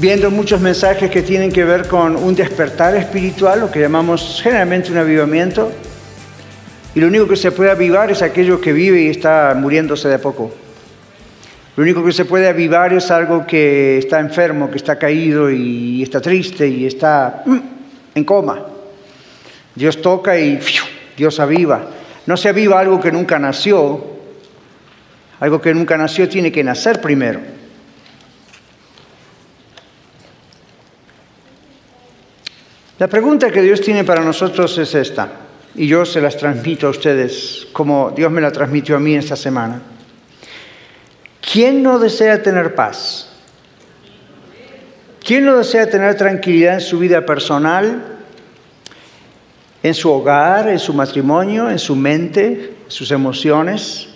viendo muchos mensajes que tienen que ver con un despertar espiritual, lo que llamamos generalmente un avivamiento. Y lo único que se puede avivar es aquello que vive y está muriéndose de poco. Lo único que se puede avivar es algo que está enfermo, que está caído y está triste y está mm, en coma. Dios toca y Dios aviva. No se aviva algo que nunca nació. Algo que nunca nació tiene que nacer primero. La pregunta que Dios tiene para nosotros es esta, y yo se las transmito a ustedes como Dios me la transmitió a mí esta semana. ¿Quién no desea tener paz? ¿Quién no desea tener tranquilidad en su vida personal, en su hogar, en su matrimonio, en su mente, en sus emociones?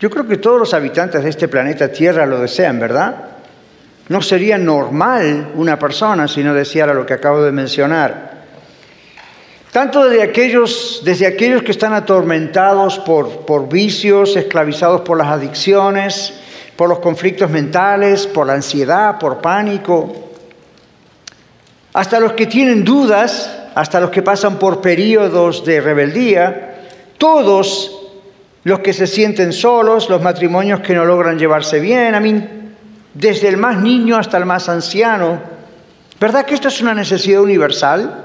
Yo creo que todos los habitantes de este planeta Tierra lo desean, ¿verdad? No sería normal una persona si no deseara lo que acabo de mencionar. Tanto desde aquellos, desde aquellos que están atormentados por, por vicios, esclavizados por las adicciones, por los conflictos mentales, por la ansiedad, por pánico, hasta los que tienen dudas, hasta los que pasan por periodos de rebeldía, todos los que se sienten solos, los matrimonios que no logran llevarse bien, a mí desde el más niño hasta el más anciano. ¿Verdad que esto es una necesidad universal?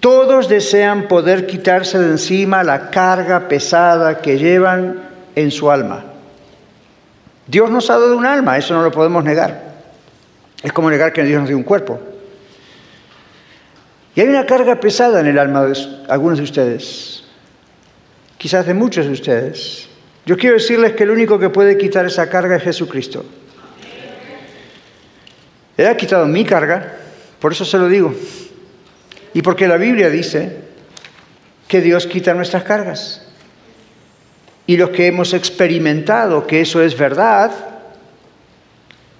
Todos desean poder quitarse de encima la carga pesada que llevan en su alma. Dios nos ha dado un alma, eso no lo podemos negar. Es como negar que Dios nos dio un cuerpo. Y hay una carga pesada en el alma de algunos de ustedes, quizás de muchos de ustedes. Yo quiero decirles que el único que puede quitar esa carga es Jesucristo. Él ha quitado mi carga, por eso se lo digo. Y porque la Biblia dice que Dios quita nuestras cargas. Y los que hemos experimentado que eso es verdad,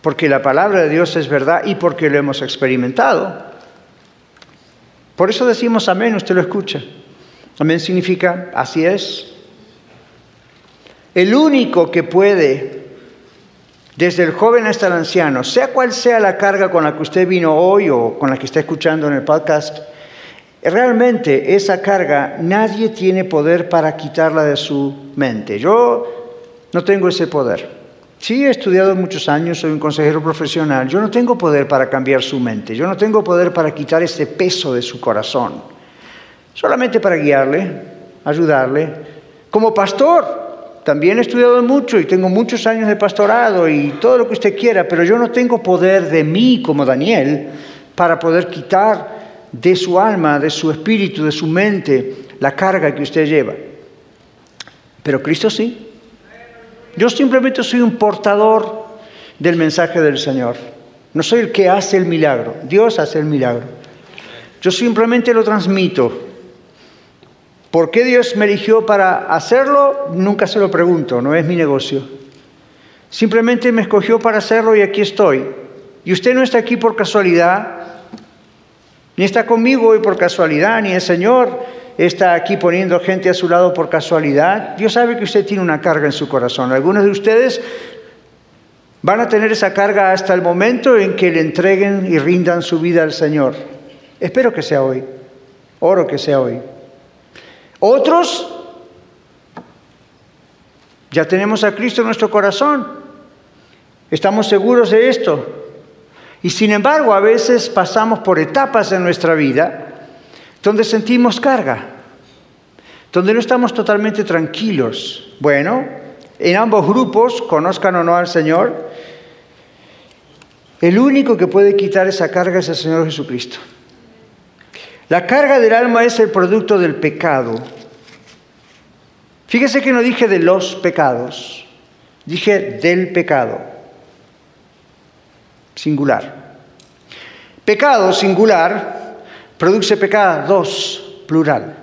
porque la palabra de Dios es verdad y porque lo hemos experimentado. Por eso decimos amén, usted lo escucha. Amén significa así es. El único que puede, desde el joven hasta el anciano, sea cual sea la carga con la que usted vino hoy o con la que está escuchando en el podcast, realmente esa carga nadie tiene poder para quitarla de su mente. Yo no tengo ese poder. Sí, he estudiado muchos años, soy un consejero profesional. Yo no tengo poder para cambiar su mente. Yo no tengo poder para quitar ese peso de su corazón. Solamente para guiarle, ayudarle. Como pastor, también he estudiado mucho y tengo muchos años de pastorado y todo lo que usted quiera, pero yo no tengo poder de mí como Daniel para poder quitar de su alma, de su espíritu, de su mente la carga que usted lleva. Pero Cristo sí. Yo simplemente soy un portador del mensaje del Señor. No soy el que hace el milagro, Dios hace el milagro. Yo simplemente lo transmito ¿Por qué Dios me eligió para hacerlo? Nunca se lo pregunto, no es mi negocio. Simplemente me escogió para hacerlo y aquí estoy. Y usted no está aquí por casualidad, ni está conmigo hoy por casualidad, ni el Señor está aquí poniendo gente a su lado por casualidad. Dios sabe que usted tiene una carga en su corazón. Algunos de ustedes van a tener esa carga hasta el momento en que le entreguen y rindan su vida al Señor. Espero que sea hoy. Oro que sea hoy. Otros, ya tenemos a Cristo en nuestro corazón. Estamos seguros de esto. Y sin embargo, a veces pasamos por etapas en nuestra vida donde sentimos carga, donde no estamos totalmente tranquilos. Bueno, en ambos grupos, conozcan o no al Señor, el único que puede quitar esa carga es el Señor Jesucristo. La carga del alma es el producto del pecado. Fíjese que no dije de los pecados, dije del pecado. singular. Pecado singular produce pecados plural.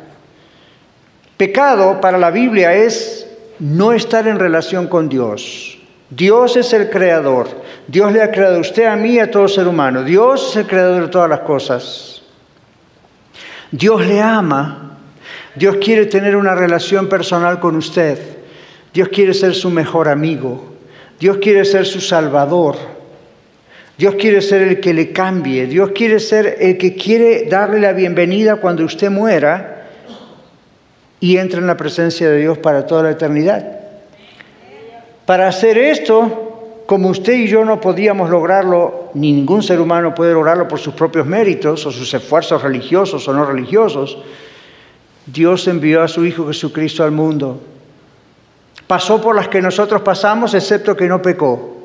Pecado para la Biblia es no estar en relación con Dios. Dios es el creador. Dios le ha creado a usted, a mí y a todo ser humano. Dios es el creador de todas las cosas. Dios le ama. Dios quiere tener una relación personal con usted. Dios quiere ser su mejor amigo. Dios quiere ser su salvador. Dios quiere ser el que le cambie. Dios quiere ser el que quiere darle la bienvenida cuando usted muera y entre en la presencia de Dios para toda la eternidad. Para hacer esto, como usted y yo no podíamos lograrlo, ni ningún ser humano puede lograrlo por sus propios méritos o sus esfuerzos religiosos o no religiosos, Dios envió a su Hijo Jesucristo al mundo. Pasó por las que nosotros pasamos, excepto que no pecó.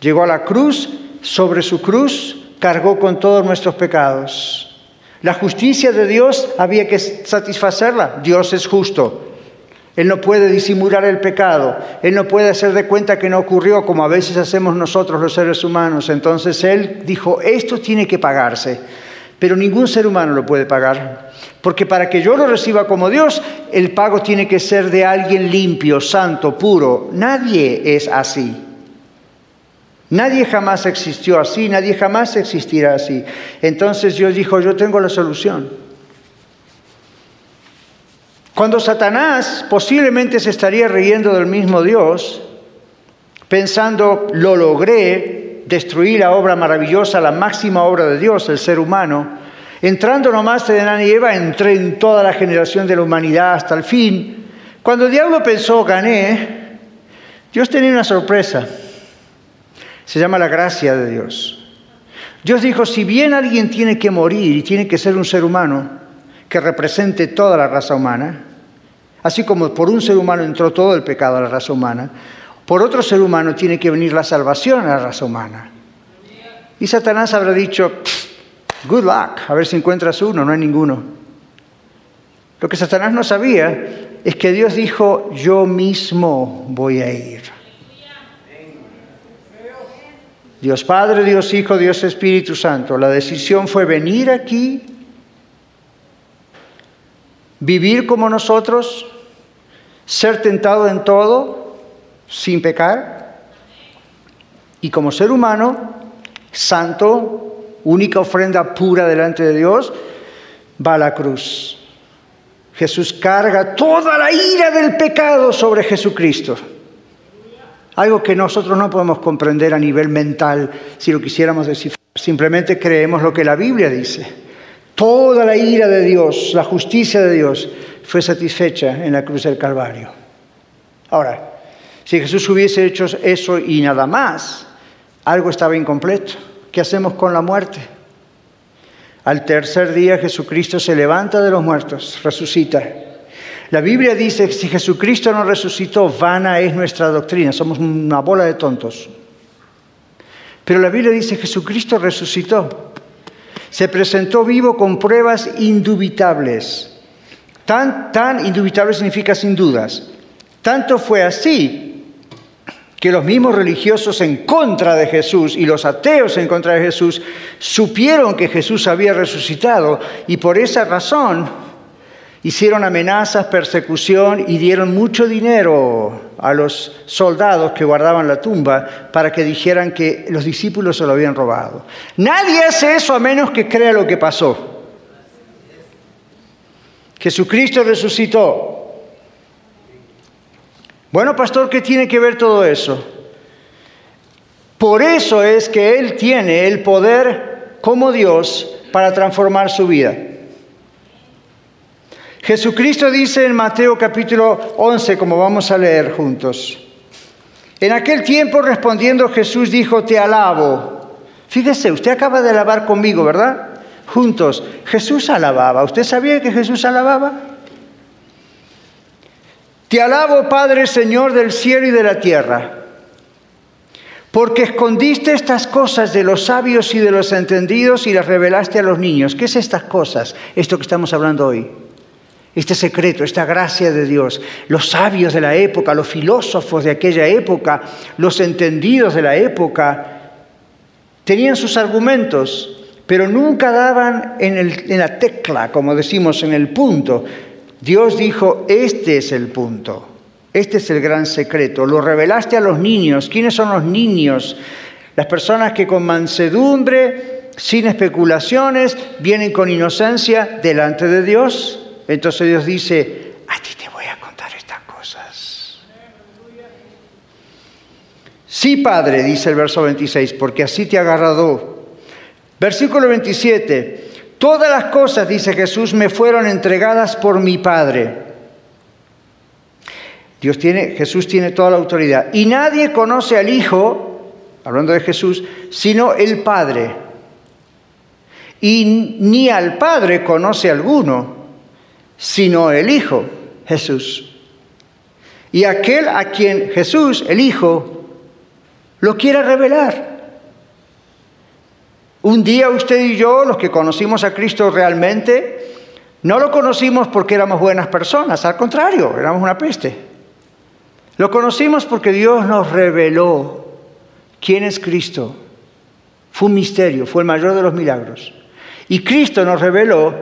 Llegó a la cruz, sobre su cruz cargó con todos nuestros pecados. La justicia de Dios había que satisfacerla. Dios es justo. Él no puede disimular el pecado. Él no puede hacer de cuenta que no ocurrió como a veces hacemos nosotros los seres humanos. Entonces Él dijo, esto tiene que pagarse. Pero ningún ser humano lo puede pagar. Porque para que yo lo reciba como Dios, el pago tiene que ser de alguien limpio, santo, puro. Nadie es así. Nadie jamás existió así, nadie jamás existirá así. Entonces Dios dijo, yo tengo la solución. Cuando Satanás posiblemente se estaría riendo del mismo Dios, pensando, lo logré, destruir la obra maravillosa, la máxima obra de Dios, el ser humano, entrando nomás de Adán y Eva, entré en toda la generación de la humanidad hasta el fin. Cuando el diablo pensó, gané, Dios tenía una sorpresa se llama la gracia de Dios. Dios dijo, si bien alguien tiene que morir y tiene que ser un ser humano que represente toda la raza humana, así como por un ser humano entró todo el pecado a la raza humana, por otro ser humano tiene que venir la salvación a la raza humana. Y Satanás habrá dicho, good luck, a ver si encuentras uno, no hay ninguno. Lo que Satanás no sabía es que Dios dijo, yo mismo voy a ir. Dios Padre, Dios Hijo, Dios Espíritu Santo. La decisión fue venir aquí, vivir como nosotros, ser tentado en todo, sin pecar, y como ser humano, santo, única ofrenda pura delante de Dios, va a la cruz. Jesús carga toda la ira del pecado sobre Jesucristo. Algo que nosotros no podemos comprender a nivel mental si lo quisiéramos descifrar. Simplemente creemos lo que la Biblia dice. Toda la ira de Dios, la justicia de Dios fue satisfecha en la cruz del Calvario. Ahora, si Jesús hubiese hecho eso y nada más, algo estaba incompleto. ¿Qué hacemos con la muerte? Al tercer día Jesucristo se levanta de los muertos, resucita. La Biblia dice que si Jesucristo no resucitó, vana es nuestra doctrina, somos una bola de tontos. Pero la Biblia dice que Jesucristo resucitó, se presentó vivo con pruebas indubitables. Tan, tan indubitable significa sin dudas. Tanto fue así que los mismos religiosos en contra de Jesús y los ateos en contra de Jesús supieron que Jesús había resucitado y por esa razón hicieron amenazas, persecución y dieron mucho dinero a los soldados que guardaban la tumba para que dijeran que los discípulos se lo habían robado. Nadie hace eso a menos que crea lo que pasó. Jesucristo resucitó. Bueno, pastor, ¿qué tiene que ver todo eso? Por eso es que Él tiene el poder como Dios para transformar su vida. Jesucristo dice en Mateo capítulo 11, como vamos a leer juntos. En aquel tiempo respondiendo Jesús dijo, te alabo. Fíjese, usted acaba de alabar conmigo, ¿verdad? Juntos. Jesús alababa. ¿Usted sabía que Jesús alababa? Te alabo, Padre, Señor del cielo y de la tierra, porque escondiste estas cosas de los sabios y de los entendidos y las revelaste a los niños. ¿Qué es estas cosas? Esto que estamos hablando hoy este secreto, esta gracia de Dios. Los sabios de la época, los filósofos de aquella época, los entendidos de la época, tenían sus argumentos, pero nunca daban en, la tecla, como decimos, en el punto. Dios dijo, este es el punto, este es el gran secreto. Lo revelaste a los niños. ¿Quiénes son los niños? Las personas que con mansedumbre, sin especulaciones, vienen con inocencia delante de Dios. Entonces Dios dice, a ti te voy a contar estas cosas. Sí, Padre, dice el verso 26, porque así te ha agarrado. Versículo 27. Todas las cosas, dice Jesús, me fueron entregadas por mi Padre. Dios tiene, Jesús tiene toda la autoridad. Y nadie conoce al Hijo, hablando de Jesús, sino el Padre. Y ni al Padre conoce alguno, sino el Hijo, Jesús. Y aquel a quien Jesús, el Hijo, lo quiere revelar. Un día usted y yo, los que conocimos a Cristo realmente, no lo conocimos porque éramos buenas personas, al contrario, éramos una peste. Lo conocimos porque Dios nos reveló quién es Cristo. Fue un misterio, fue el mayor de los milagros. Y Cristo nos reveló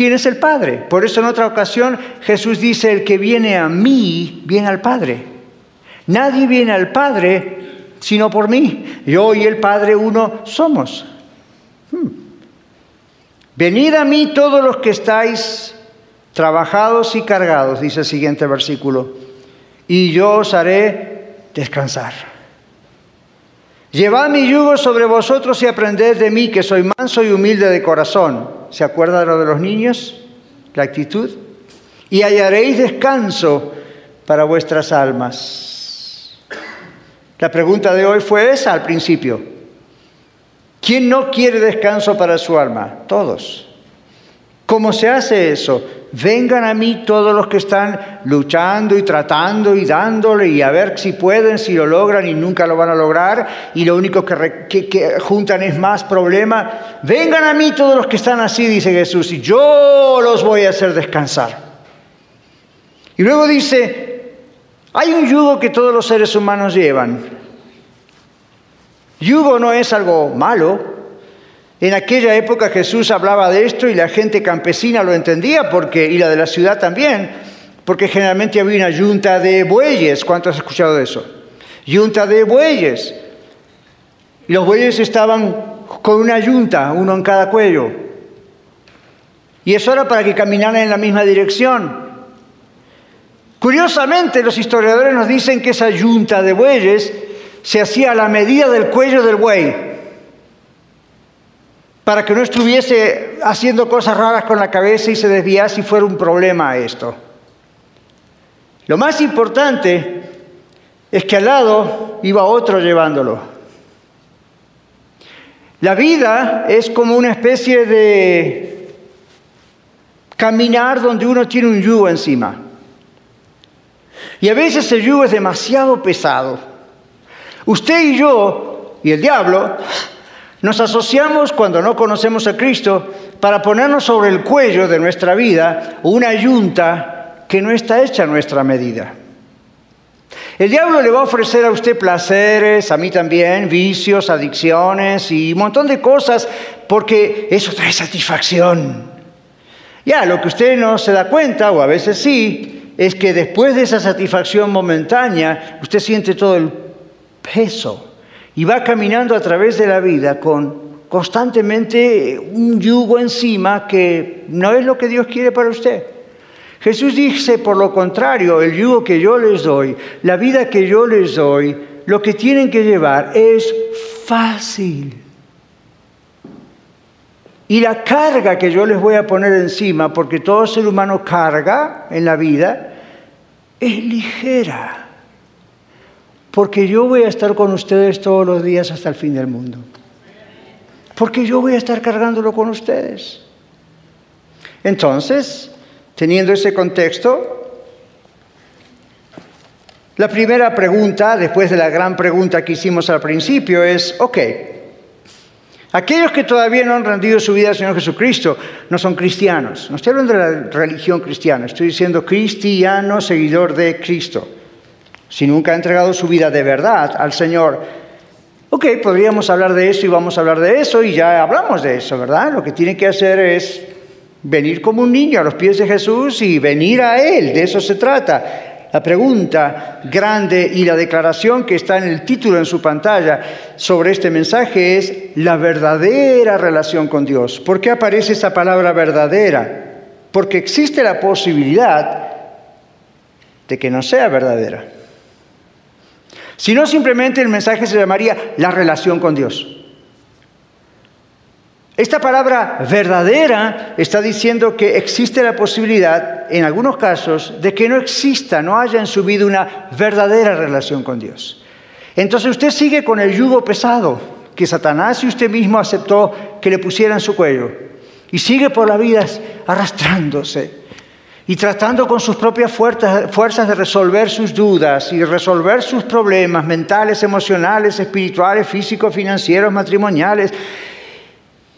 quién es el Padre. Por eso en otra ocasión Jesús dice, el que viene a mí, viene al Padre. Nadie viene al Padre sino por mí. Yo y el Padre uno somos. Hmm. Venid a mí todos los que estáis trabajados y cargados, dice el siguiente versículo, y yo os haré descansar. Llevad mi yugo sobre vosotros y aprended de mí, que soy manso y humilde de corazón. ¿Se acuerda de lo de los niños? La actitud. Y hallaréis descanso para vuestras almas. La pregunta de hoy fue esa al principio. ¿Quién no quiere descanso para su alma? Todos. ¿Cómo se hace eso? Vengan a mí todos los que están luchando y tratando y dándole y a ver si pueden, si lo logran y nunca lo van a lograr y lo único que, juntan es más problema. Vengan a mí todos los que están así, dice Jesús, y yo los voy a hacer descansar. Y luego dice, hay un yugo que todos los seres humanos llevan, Yugo no es algo malo. En aquella época Jesús hablaba de esto y la gente campesina lo entendía porque y la de la ciudad también, porque generalmente había una yunta de bueyes. ¿Cuántos han escuchado de eso? Yunta de bueyes. Y los bueyes estaban con una yunta, uno en cada cuello. Y eso era para que caminaran en la misma dirección. Curiosamente, los historiadores nos dicen que esa yunta de bueyes se hacía a la medida del cuello del buey, para que no estuviese haciendo cosas raras con la cabeza y se desviase si fuera un problema esto. Lo más importante es que al lado iba otro llevándolo. La vida es como una especie de caminar donde uno tiene un yugo encima. Y a veces el yugo es demasiado pesado. Usted y yo y el diablo nos asociamos cuando no conocemos a Cristo para ponernos sobre el cuello de nuestra vida una yunta que no está hecha a nuestra medida. El diablo le va a ofrecer a usted placeres, a mí también, vicios, adicciones y un montón de cosas, porque eso trae satisfacción. Ya, lo que usted no se da cuenta, o a veces sí, es que después de esa satisfacción momentánea, usted siente todo el peso y va caminando a través de la vida con constantemente un yugo encima que no es lo que Dios quiere para usted. Jesús dice, por lo contrario, el yugo que yo les doy, la vida que yo les doy, lo que tienen que llevar es fácil. Y la carga que yo les voy a poner encima, porque todo ser humano carga en la vida, es ligera porque yo voy a estar con ustedes todos los días hasta el fin del mundo. Porque yo voy a estar cargándolo con ustedes. Entonces, teniendo ese contexto, la primera pregunta, después de la gran pregunta que hicimos al principio, es, ok, aquellos que todavía no han rendido su vida al Señor Jesucristo no son cristianos. No estoy hablando de la religión cristiana, estoy diciendo cristiano, seguidor de Cristo si nunca ha entregado su vida de verdad al Señor, Ok, podríamos hablar de eso y vamos a hablar de eso y ya hablamos de eso, ¿verdad? Lo que tiene que hacer es venir como un niño a los pies de Jesús y venir a Él, de eso se trata. La pregunta grande y la declaración que está en el título en su pantalla sobre este mensaje es la verdadera relación con Dios. ¿Por qué aparece esa palabra verdadera? Porque existe la posibilidad de que no sea verdadera. Si no, simplemente el mensaje se llamaría la relación con Dios. Esta palabra verdadera está diciendo que existe la posibilidad, en algunos casos, de que no exista, no haya en su vida una verdadera relación con Dios. Entonces usted sigue con el yugo pesado que Satanás y usted mismo aceptó que le pusiera en su cuello. Y sigue por la vida arrastrándose, y tratando con sus propias fuerzas, de resolver sus dudas y resolver sus problemas mentales, emocionales, espirituales, físicos, financieros, matrimoniales.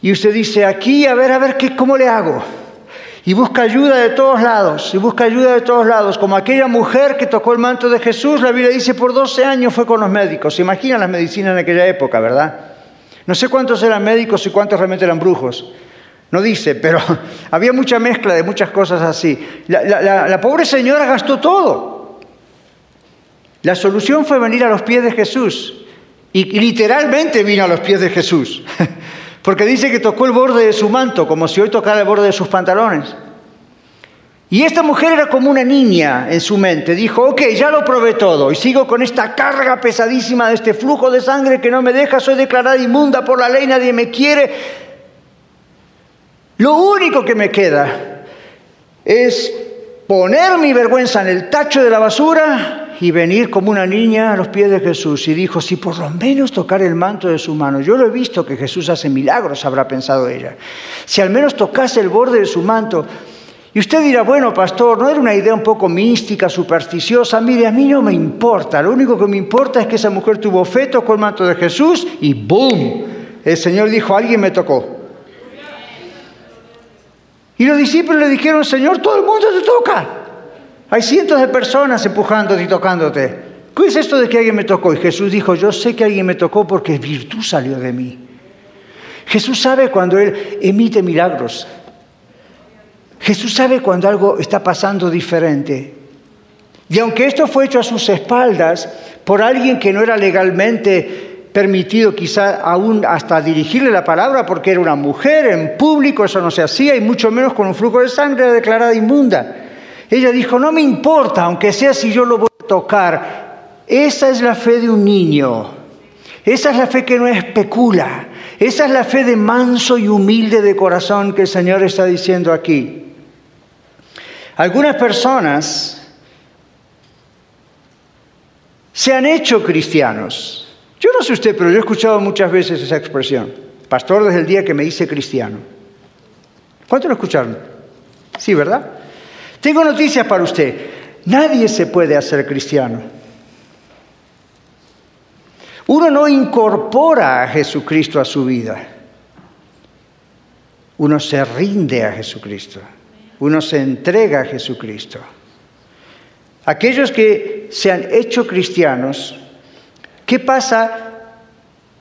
Y usted dice, aquí, a ver, a ver, ¿qué, ¿cómo le hago? Y busca ayuda de todos lados, y busca ayuda de todos lados, como aquella mujer que tocó el manto de Jesús, la Biblia dice, por 12 años fue con los médicos. Se imaginan las medicinas en aquella época, ¿verdad? No sé cuántos eran médicos y cuántos realmente eran brujos. No dice, pero había mucha mezcla de muchas cosas así. La, pobre señora gastó todo. La solución fue venir a los pies de Jesús. Y, literalmente vino a los pies de Jesús. Porque dice que tocó el borde de su manto, como si hoy tocara el borde de sus pantalones. Y esta mujer era como una niña en su mente. Dijo, ok, ya lo probé todo y sigo con esta carga pesadísima de este flujo de sangre que no me deja, soy declarada inmunda por la ley, nadie me quiere. Lo único que me queda es poner mi vergüenza en el tacho de la basura y venir como una niña a los pies de Jesús. Y dijo, si por lo menos tocar el manto de su mano, yo lo he visto que Jesús hace milagros, habrá pensado ella. Si al menos tocase el borde de su manto. Y usted dirá, bueno, pastor, ¿no era una idea un poco mística, supersticiosa? Mire, a mí no me importa. Lo único que me importa es que esa mujer tuvo fe, tocó el manto de Jesús y ¡boom! El Señor dijo, alguien me tocó. Y los discípulos le dijeron, Señor, todo el mundo te toca. Hay cientos de personas empujándote y tocándote. ¿Qué es esto de que alguien me tocó? Y Jesús dijo, yo sé que alguien me tocó porque virtud salió de mí. Jesús sabe cuando Él emite milagros. Jesús sabe cuando algo está pasando diferente. Y aunque esto fue hecho a sus espaldas por alguien que no era legalmente permitido quizá aún hasta dirigirle la palabra porque era una mujer, en público eso no se hacía y mucho menos con un flujo de sangre declarada inmunda. Ella dijo, no me importa, aunque sea si yo lo voy a tocar. Esa es la fe de un niño. Esa es la fe que no especula. Esa es la fe de manso y humilde de corazón que el Señor está diciendo aquí. Algunas personas se han hecho cristianos yo no sé usted, pero yo he escuchado muchas veces esa expresión. Pastor desde el día que me hice cristiano. ¿Cuántos lo escucharon? Sí, ¿verdad? Tengo noticias para usted. Nadie se puede hacer cristiano. Uno no incorpora a Jesucristo a su vida. Uno se rinde a Jesucristo. Uno se entrega a Jesucristo. Aquellos que se han hecho cristianos ¿Qué pasa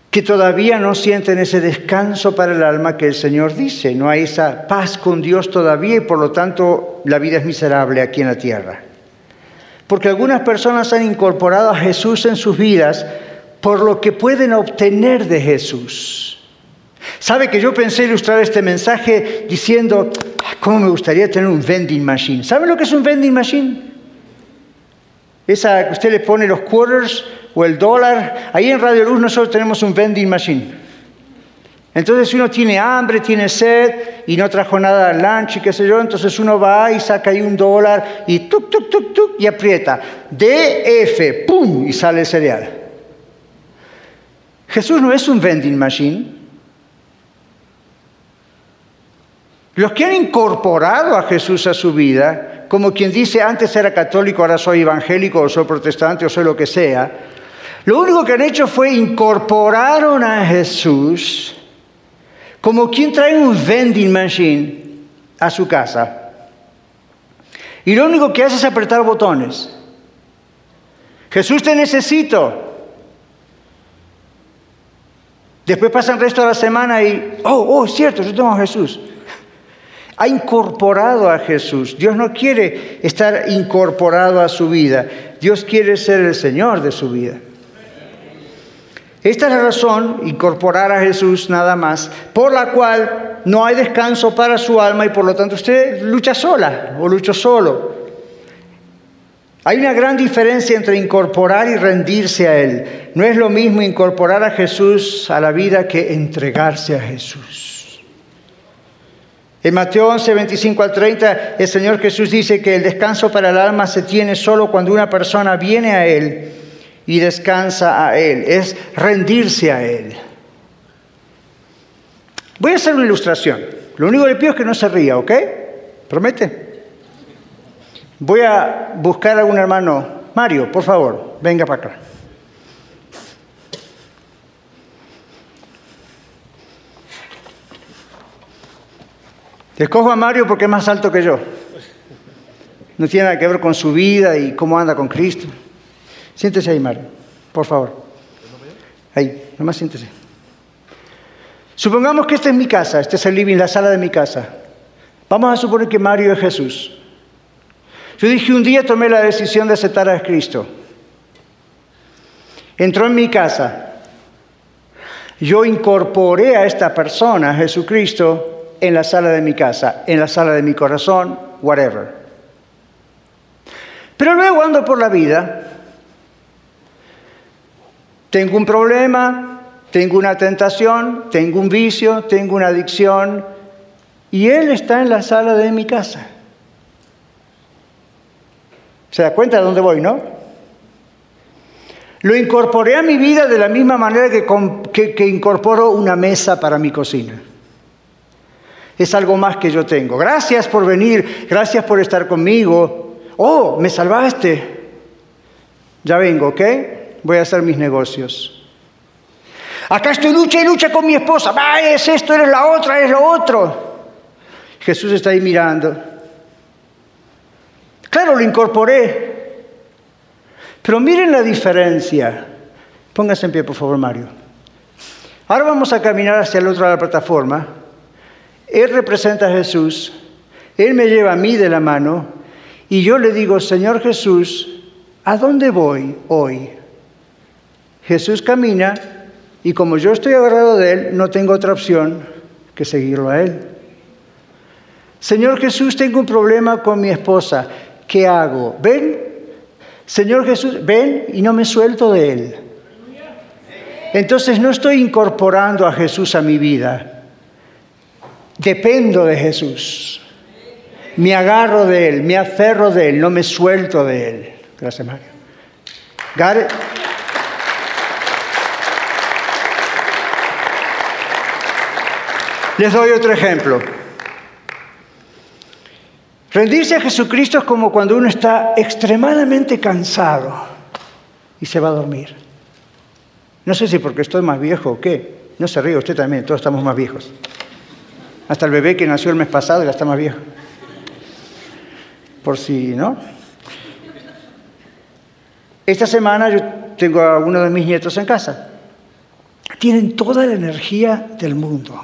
que todavía no sienten ese descanso para el alma que el Señor dice? No hay esa paz con Dios todavía y por lo tanto la vida es miserable aquí en la tierra. Porque algunas personas han incorporado a Jesús en sus vidas por lo que pueden obtener de Jesús. ¿Sabe que yo pensé ilustrar este mensaje diciendo, ah, ¿cómo me gustaría tener un vending machine? ¿Sabe lo que es un vending machine? Esa, usted le pone los quarters o el dólar. Ahí en Radio Luz nosotros tenemos un vending machine. Entonces uno tiene hambre, tiene sed y no trajo nada al lunch y qué sé yo, entonces uno va y saca ahí un dólar y tuk, tuk, tuk, tuk y aprieta. DF, ¡pum! y sale el cereal. Jesús no es un vending machine. Los que han incorporado a Jesús a su vida, como quien dice antes era católico, ahora soy evangélico o soy protestante o soy lo que sea, lo único que han hecho fue incorporaron a Jesús como quien trae un vending machine a su casa. Y lo único que hace es apretar botones. Jesús te necesito. Después pasa el resto de la semana y, oh, oh, cierto, yo tengo a Jesús. Ha incorporado a Jesús. Dios no quiere estar incorporado a su vida. Dios quiere ser el Señor de su vida. Esta es la razón, incorporar a Jesús nada más, por la cual no hay descanso para su alma y por lo tanto usted lucha sola o lucha solo. Hay una gran diferencia entre incorporar y rendirse a Él. No es lo mismo incorporar a Jesús a la vida que entregarse a Jesús. En Mateo 11, 25 al 30, el Señor Jesús dice que el descanso para el alma se tiene solo cuando una persona viene a Él y descansa a Él, es rendirse a Él. Voy a hacer una ilustración. Lo único que le pido es que no se ría, ¿ok? ¿Promete? Voy a buscar a un hermano. Mario, por favor, venga para acá. Escojo a Mario porque es más alto que yo. No tiene nada que ver con su vida y cómo anda con Cristo. Siéntese ahí, Mario, por favor. Ahí, nomás siéntese. Supongamos que esta es mi casa, este es el living, la sala de mi casa. Vamos a suponer que Mario es Jesús. Yo dije un día tomé la decisión de aceptar a Cristo. Entró en mi casa. Yo incorporé a esta persona, Jesucristo, en la sala de mi casa, en la sala de mi corazón, whatever. Pero luego ando por la vida tengo un problema, tengo una tentación, tengo un vicio, tengo una adicción, y Él está en la sala de mi casa. ¿Se da cuenta de dónde voy, no? Lo incorporé a mi vida de la misma manera que, que, incorporo una mesa para mi cocina. Es algo más que yo tengo. Gracias por venir, gracias por estar conmigo. Oh, me salvaste. Ya vengo, ¿ok? voy a hacer mis negocios. Acá estoy lucha y lucha con mi esposa. Va, es esto, eres la otra, es lo otro. Jesús está ahí mirando. Claro, lo incorporé. Pero miren la diferencia. Póngase en pie, por favor, Mario. Ahora vamos a caminar hacia el otro de la plataforma. Él representa a Jesús. Él me lleva a mí de la mano. Y yo le digo, Señor Jesús, ¿a dónde voy hoy? Jesús camina y como yo estoy agarrado de Él, no tengo otra opción que seguirlo a Él. Señor Jesús, tengo un problema con mi esposa. ¿Qué hago? Ven, Señor Jesús, ven y no me suelto de Él. Entonces no estoy incorporando a Jesús a mi vida. Dependo de Jesús. Me agarro de Él, me aferro de Él, no me suelto de Él. Gracias, Mario. Les doy otro ejemplo. Rendirse a Jesucristo es como cuando uno está extremadamente cansado y se va a dormir. No sé si porque estoy más viejo o qué. No se ríe, usted también, todos estamos más viejos. Hasta el bebé que nació el mes pasado ya está más viejo. Por si, ¿no? Esta semana yo tengo a uno de mis nietos en casa. Tienen toda la energía del mundo.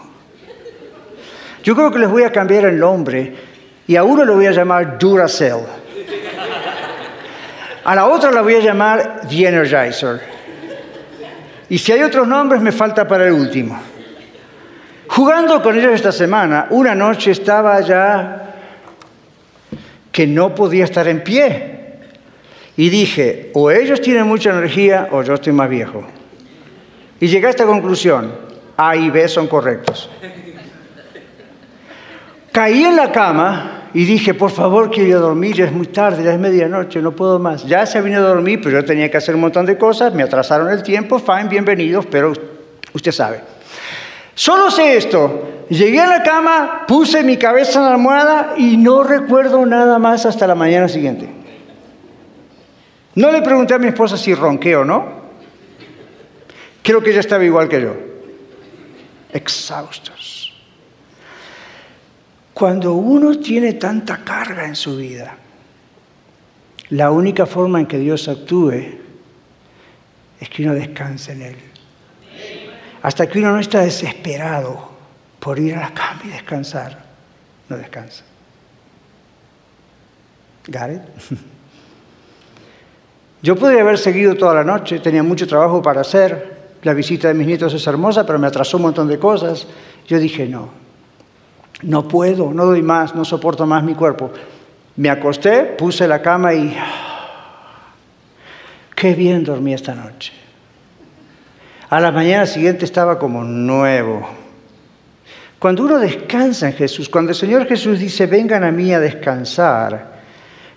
Yo creo que les voy a cambiar el nombre y a uno lo voy a llamar Duracell. A la otra la voy a llamar The Energizer. Y si hay otros nombres, me falta para el último. Jugando con ellos esta semana, una noche estaba ya que no podía estar en pie. Y dije, o ellos tienen mucha energía o yo estoy más viejo. Y llegué a esta conclusión, A y B son correctos. Caí en la cama y dije, por favor, quiero dormir, ya es muy tarde, ya es medianoche, no puedo más. Ya se venido a dormir, pero yo tenía que hacer un montón de cosas, me atrasaron el tiempo, fine, bienvenidos, pero usted sabe. Solo sé esto, llegué a la cama, puse mi cabeza en la almohada y no recuerdo nada más hasta la mañana siguiente. No le pregunté a mi esposa si ronqué o no. Creo que ella estaba igual que yo. Exhaustos. Cuando uno tiene tanta carga en su vida, la única forma en que Dios actúe es que uno descanse en Él. Hasta que uno no está desesperado por ir a la cama y descansar, no descansa. ¿Got Yo podría haber seguido toda la noche, tenía mucho trabajo para hacer, la visita de mis nietos es hermosa, pero me atrasó un montón de cosas. Yo dije, no, no puedo, no doy más, no soporto más mi cuerpo. Me acosté, puse la cama y qué bien dormí esta noche. A la mañana siguiente estaba como nuevo. Cuando uno descansa en Jesús, cuando el Señor Jesús dice, vengan a mí a descansar,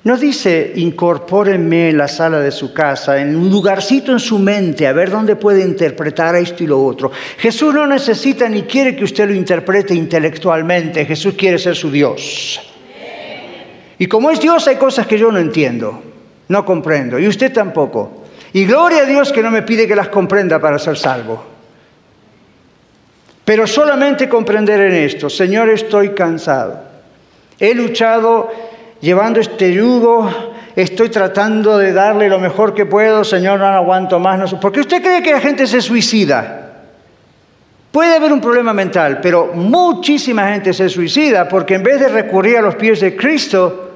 no dice, incorpórenme en la sala de su casa, en un lugarcito en su mente, a ver dónde puede interpretar esto y lo otro. Jesús no necesita ni quiere que usted lo interprete intelectualmente, Jesús quiere ser su Dios. Y como es Dios hay cosas que yo no entiendo, no comprendo, y usted tampoco. Y gloria a Dios que no me pide que las comprenda para ser salvo. Pero solamente comprender en esto, Señor, estoy cansado. He luchado llevando este yugo, estoy tratando de darle lo mejor que puedo, Señor, no aguanto más. Porque usted cree que la gente se suicida. Puede haber un problema mental, pero muchísima gente se suicida porque en vez de recurrir a los pies de Cristo,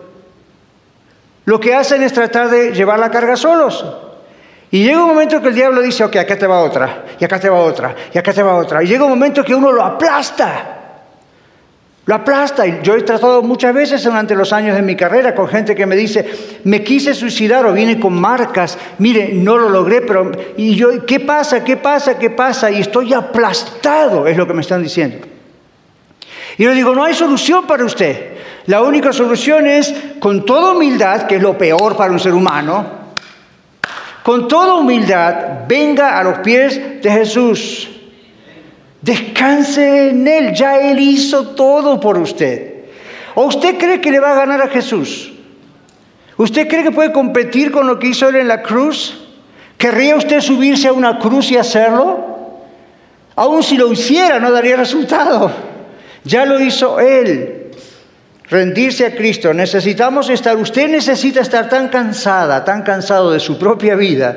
lo que hacen es tratar de llevar la carga solos. Y llega un momento que el diablo dice, ok, acá te va otra, y acá te va otra, y acá te va otra. Y llega un momento que uno lo aplasta. Lo aplasta. Y yo he tratado muchas veces durante los años de mi carrera con gente que me dice, me quise suicidar o viene con marcas, mire, no lo logré, pero... Y yo, ¿qué pasa? ¿Qué pasa? ¿Qué pasa? Y estoy aplastado, es lo que me están diciendo. Y yo digo, no hay solución para usted. La única solución es, con toda humildad, que es lo peor para un ser humano, con toda humildad, venga a los pies de Jesús. Descanse en Él, ya Él hizo todo por usted. ¿O usted cree que le va a ganar a Jesús? ¿Usted cree que puede competir con lo que hizo Él en la cruz? ¿Querría usted subirse a una cruz y hacerlo? Aún si lo hiciera no daría resultado. Ya lo hizo Él. Rendirse a Cristo. Necesitamos estar, usted necesita estar tan cansada, tan cansado de su propia vida,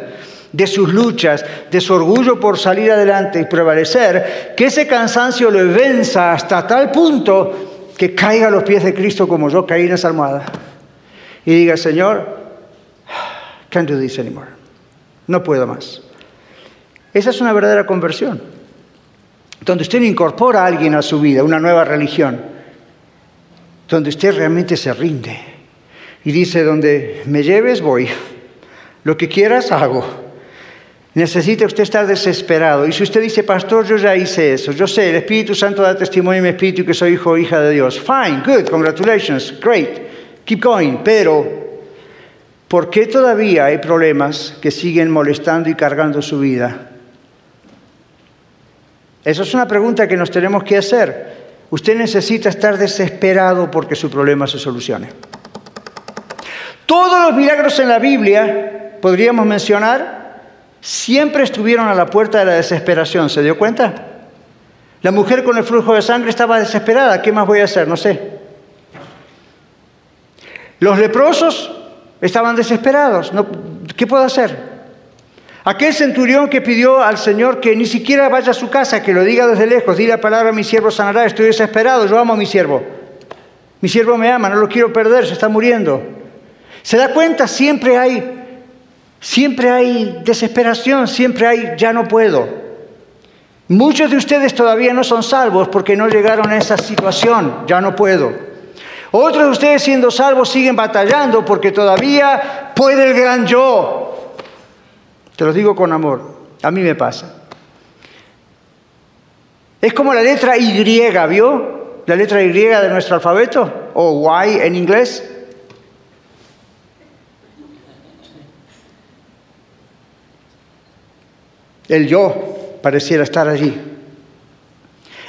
de sus luchas, de su orgullo por salir adelante y prevalecer, que ese cansancio le venza hasta tal punto que caiga a los pies de Cristo como yo caí en esa almohada. Y diga, Señor, can't do this anymore. No puedo más. Esa es una verdadera conversión, donde usted incorpora a alguien a su vida, una nueva religión, donde usted realmente se rinde y dice, donde me lleves voy, lo que quieras hago. Necesita usted estar desesperado. Y si usted dice, pastor, yo ya hice eso, yo sé, el Espíritu Santo da testimonio en mi espíritu que soy hijo o hija de Dios. Fine, good, congratulations, great, keep going. Pero, ¿por qué todavía hay problemas que siguen molestando y cargando su vida? Esa es una pregunta que nos tenemos que hacer. Usted necesita estar desesperado porque su problema se solucione. Todos los milagros en la Biblia, podríamos mencionar, siempre estuvieron a la puerta de la desesperación. ¿Se dio cuenta? La mujer con el flujo de sangre estaba desesperada. ¿Qué más voy a hacer? No sé. Los leprosos estaban desesperados. ¿Qué puedo hacer? Aquel centurión que pidió al Señor que ni siquiera vaya a su casa, que lo diga desde lejos, di la palabra a mi siervo sanará, estoy desesperado, yo amo a mi siervo. Mi siervo me ama, no lo quiero perder, se está muriendo. ¿Se da cuenta? Siempre hay Siempre hay desesperación, siempre hay ya no puedo. Muchos de ustedes todavía no son salvos porque no llegaron a esa situación, ya no puedo. Otros de ustedes siendo salvos siguen batallando porque todavía puede el gran yo. Te lo digo con amor, a mí me pasa. Es como la letra Y, ¿vio? La letra Y de nuestro alfabeto, o Y en inglés. El yo pareciera estar allí.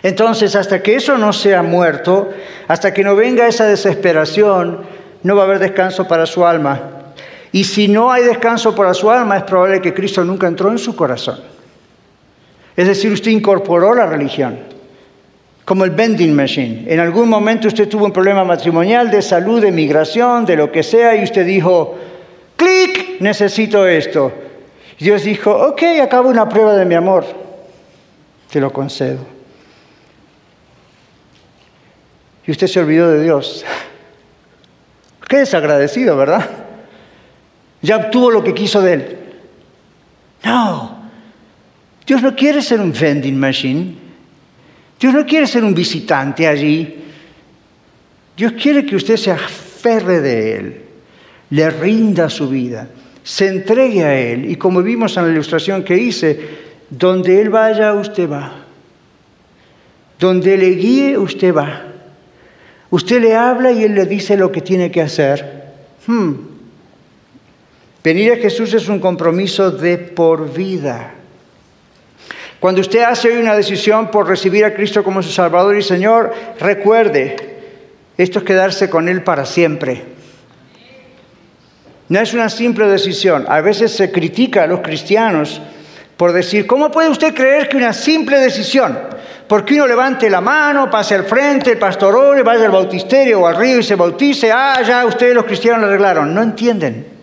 Entonces, hasta que eso no sea muerto, hasta que no venga esa desesperación, no va a haber descanso para su alma. Y si no hay descanso para su alma, es probable que Cristo nunca entró en su corazón. Es decir, usted incorporó la religión, como el vending machine. En algún momento usted tuvo un problema matrimonial, de salud, de migración, de lo que sea, y usted dijo, clic, necesito esto. Dios dijo, ok, acabo una prueba de mi amor. te lo concedo. Y usted se olvidó de Dios. Qué desagradecido, ¿verdad? Ya obtuvo lo que quiso de él. No, Dios no quiere ser un vending machine. Dios no quiere ser un visitante allí. Dios quiere que usted se aferre de Él, le rinda su vida, se entregue a Él. Y como vimos en la ilustración que hice, donde Él vaya, usted va. Donde le guíe, usted va. Usted le habla y Él le dice lo que tiene que hacer. Hmm. Venir a Jesús es un compromiso de por vida. Cuando usted hace hoy una decisión por recibir a Cristo como su Salvador y Señor, recuerde, esto es quedarse con Él para siempre. No es una simple decisión. A veces se critica a los cristianos por decir, ¿cómo puede usted creer que una simple decisión, porque uno levante la mano, pase al frente, el pastor ore, vaya al bautisterio o al río y se bautice, ah, ya ustedes los cristianos lo arreglaron? No entienden,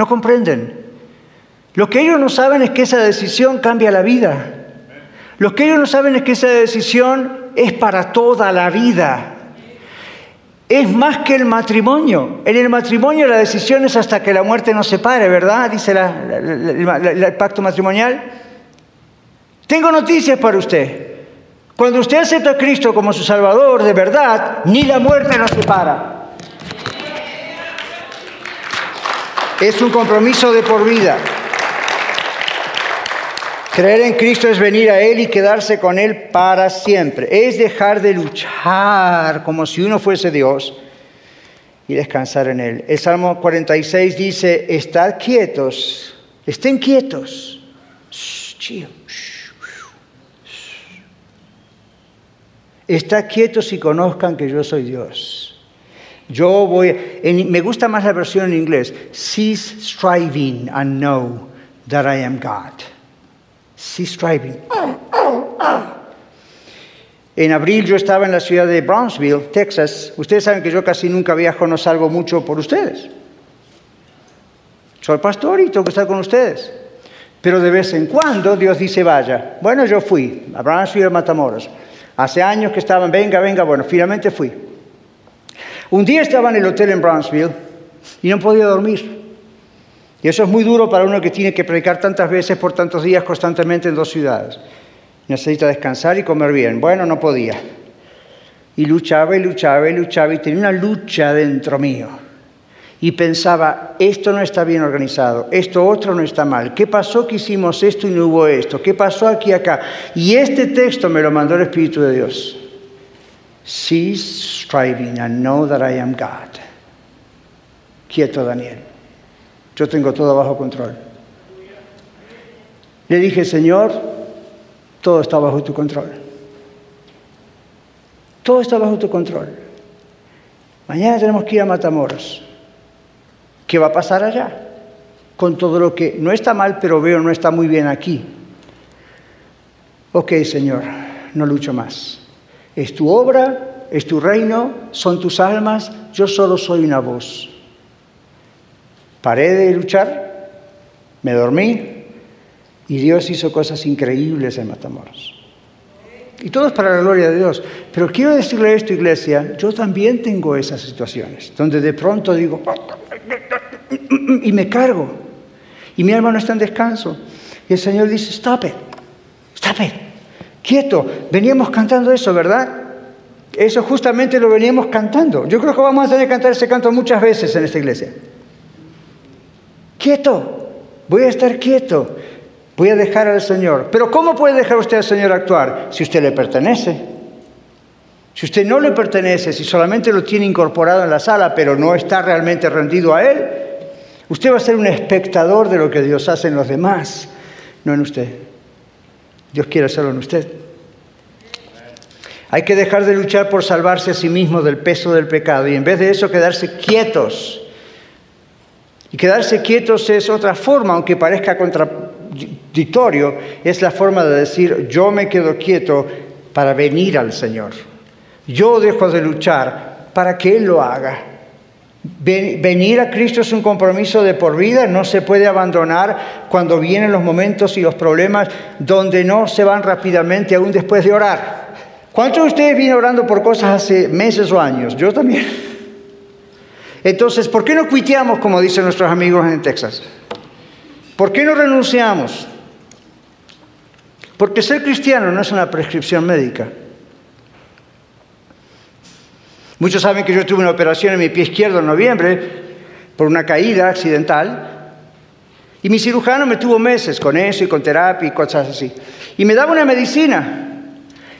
no comprenden. Lo que ellos no saben es que esa decisión cambia la vida. Lo que ellos no saben es que esa decisión es para toda la vida. Es más que el matrimonio. En el matrimonio la decisión es hasta que la muerte nos separe, ¿verdad? Dice el pacto matrimonial. Tengo noticias para usted. Cuando usted acepta a Cristo como su Salvador de verdad, ni la muerte nos separa. Es un compromiso de por vida. Creer en Cristo es venir a Él y quedarse con Él para siempre. Es dejar de luchar como si uno fuese Dios y descansar en Él. El Salmo 46 dice, estad quietos, estén quietos. Estad quietos y conozcan que yo soy Dios. Yo voy, me gusta más la versión en inglés, cease striving and know that I am God. Sea Striving. En abril yo estaba en la ciudad de Brownsville, Texas. Ustedes saben que yo casi nunca viajo, no salgo mucho por ustedes. Soy pastor y tengo que estar con ustedes. Pero de vez en cuando Dios dice, vaya. Bueno, yo fui a Brownsville, Matamoros. Hace años que estaban, venga, venga, bueno, finalmente fui. Un día estaba en el hotel en Brownsville y no podía dormir. Y eso es muy duro para uno que tiene que predicar tantas veces por tantos días constantemente en dos ciudades. Necesita descansar y comer bien. Bueno, no podía. Y luchaba y luchaba y luchaba y tenía una lucha dentro mío. Y pensaba, esto no está bien organizado, esto otro no está mal. ¿Qué pasó que hicimos esto y no hubo esto? ¿Qué pasó aquí y acá? Y este texto me lo mandó el Espíritu de Dios. Cease striving and know that I am God. Quieto, Daniel. Yo tengo todo bajo control. Le dije, Señor, todo está bajo tu control. Todo está bajo tu control. Mañana tenemos que ir a Matamoros. ¿Qué va a pasar allá? Con todo lo que no está mal, pero veo no está muy bien aquí. Ok, Señor, no lucho más. Es tu obra, es tu reino, son tus almas, yo solo soy una voz. Paré de luchar, me dormí y Dios hizo cosas increíbles en Matamoros. Y todo es para la gloria de Dios. Pero quiero decirle esto, iglesia, yo también tengo esas situaciones, donde de pronto digo, y me cargo, y mi alma no está en descanso. Y el Señor dice, stop it, stop it, quieto. Veníamos cantando eso, ¿verdad? Eso justamente lo veníamos cantando. Yo creo que vamos a tener que cantar ese canto muchas veces en esta iglesia. Quieto, voy a estar quieto, voy a dejar al Señor. Pero ¿cómo puede dejar usted al Señor actuar si usted le pertenece? Si usted no le pertenece, si solamente lo tiene incorporado en la sala, pero no está realmente rendido a Él, usted va a ser un espectador de lo que Dios hace en los demás, no en usted. Dios quiere hacerlo en usted. Hay que dejar de luchar por salvarse a sí mismo del peso del pecado y en vez de eso quedarse quietos y quedarse quietos es otra forma, aunque parezca contradictorio, es la forma de decir, yo me quedo quieto para venir al Señor. Yo dejo de luchar para que Él lo haga. Venir a Cristo es un compromiso de por vida, no se puede abandonar cuando vienen los momentos y los problemas donde no se van rápidamente aún después de orar. ¿Cuántos de ustedes vienen orando por cosas hace meses o años? Yo también. Entonces, ¿por qué no cuiteamos, como dicen nuestros amigos en Texas? ¿Por qué no renunciamos? Porque ser cristiano no es una prescripción médica. Muchos saben que yo tuve una operación en mi pie izquierdo en noviembre por una caída accidental. Y mi cirujano me tuvo meses con eso y con terapia y cosas así. Y me daba una medicina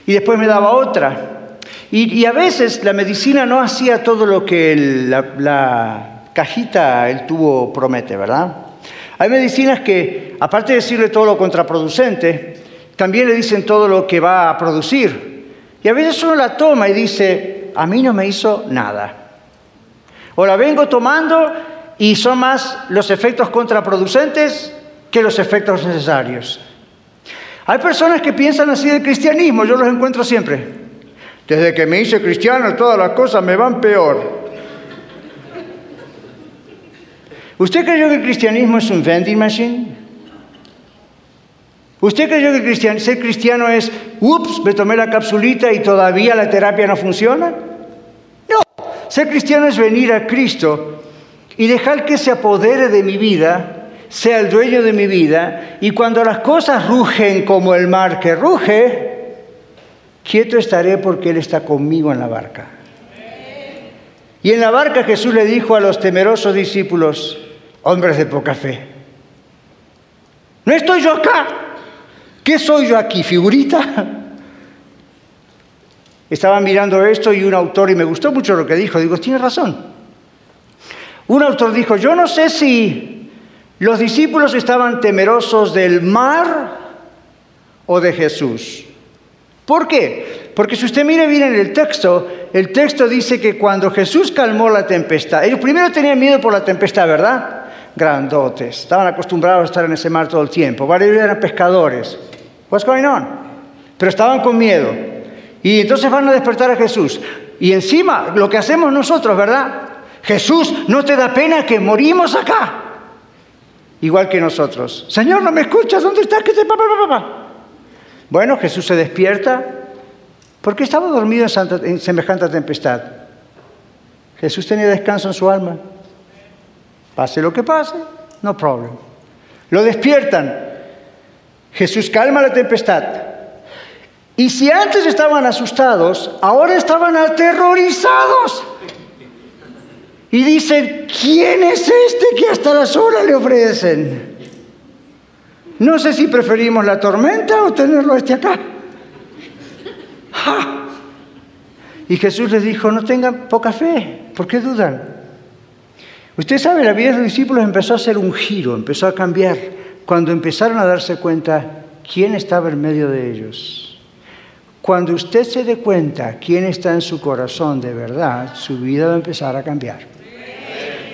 y después me daba otra. Y, a veces la medicina no hacía todo lo que la, la cajita, el tubo promete, ¿verdad? Hay medicinas que, aparte de decirle todo lo contraproducente, también le dicen todo lo que va a producir. Y a veces uno la toma y dice, a mí no me hizo nada. O la vengo tomando y son más los efectos contraproducentes que los efectos necesarios. Hay personas que piensan así del cristianismo, yo los encuentro siempre. Desde que me hice cristiano todas las cosas me van peor. ¿Usted creyó que el cristianismo es un vending machine? ¿Usted creyó que ser cristiano es, ups, me tomé la capsulita y todavía la terapia no funciona? No, ser cristiano es venir a Cristo y dejar que se apodere de mi vida, sea el dueño de mi vida, y cuando las cosas rugen como el mar que ruge, quieto estaré porque Él está conmigo en la barca. Y en la barca Jesús le dijo a los temerosos discípulos, hombres de poca fe, no estoy yo acá, ¿Qué soy yo aquí? ¿Figurita? Estaba mirando esto y un autor, y me gustó mucho lo que dijo, digo, tiene razón. Un autor dijo, yo no sé si los discípulos estaban temerosos del mar o de Jesús. ¿Por qué? Porque si usted mira bien en el texto, el texto dice que cuando Jesús calmó la tempestad, ellos primero tenían miedo por la tempestad, ¿verdad? Grandotes, estaban acostumbrados a estar en ese mar todo el tiempo, varios eran pescadores. What's going on? Pero estaban con miedo. Y entonces van a despertar a Jesús. Y encima, lo que hacemos nosotros, ¿verdad? Jesús, ¿no te da pena que morimos acá? Igual que nosotros. Señor, ¿no me escuchas? ¿Dónde estás? ¿Qué te Bueno, Jesús se despierta porque estaba dormido en, en semejante tempestad. Jesús tenía descanso en su alma. Pase lo que pase, no problem. Lo despiertan. Jesús calma la tempestad. Y si antes estaban asustados, ahora estaban aterrorizados. Y dicen, ¿quién es este que hasta las horas le ofrecen? No sé si preferimos la tormenta o tenerlo este acá. Y Jesús les dijo, no tengan poca fe, ¿por qué dudan? Usted sabe, la vida de los discípulos empezó a hacer un giro, empezó a cambiar cuando empezaron a darse cuenta quién estaba en medio de ellos. Cuando usted se dé cuenta quién está en su corazón de verdad, su vida va a empezar a cambiar.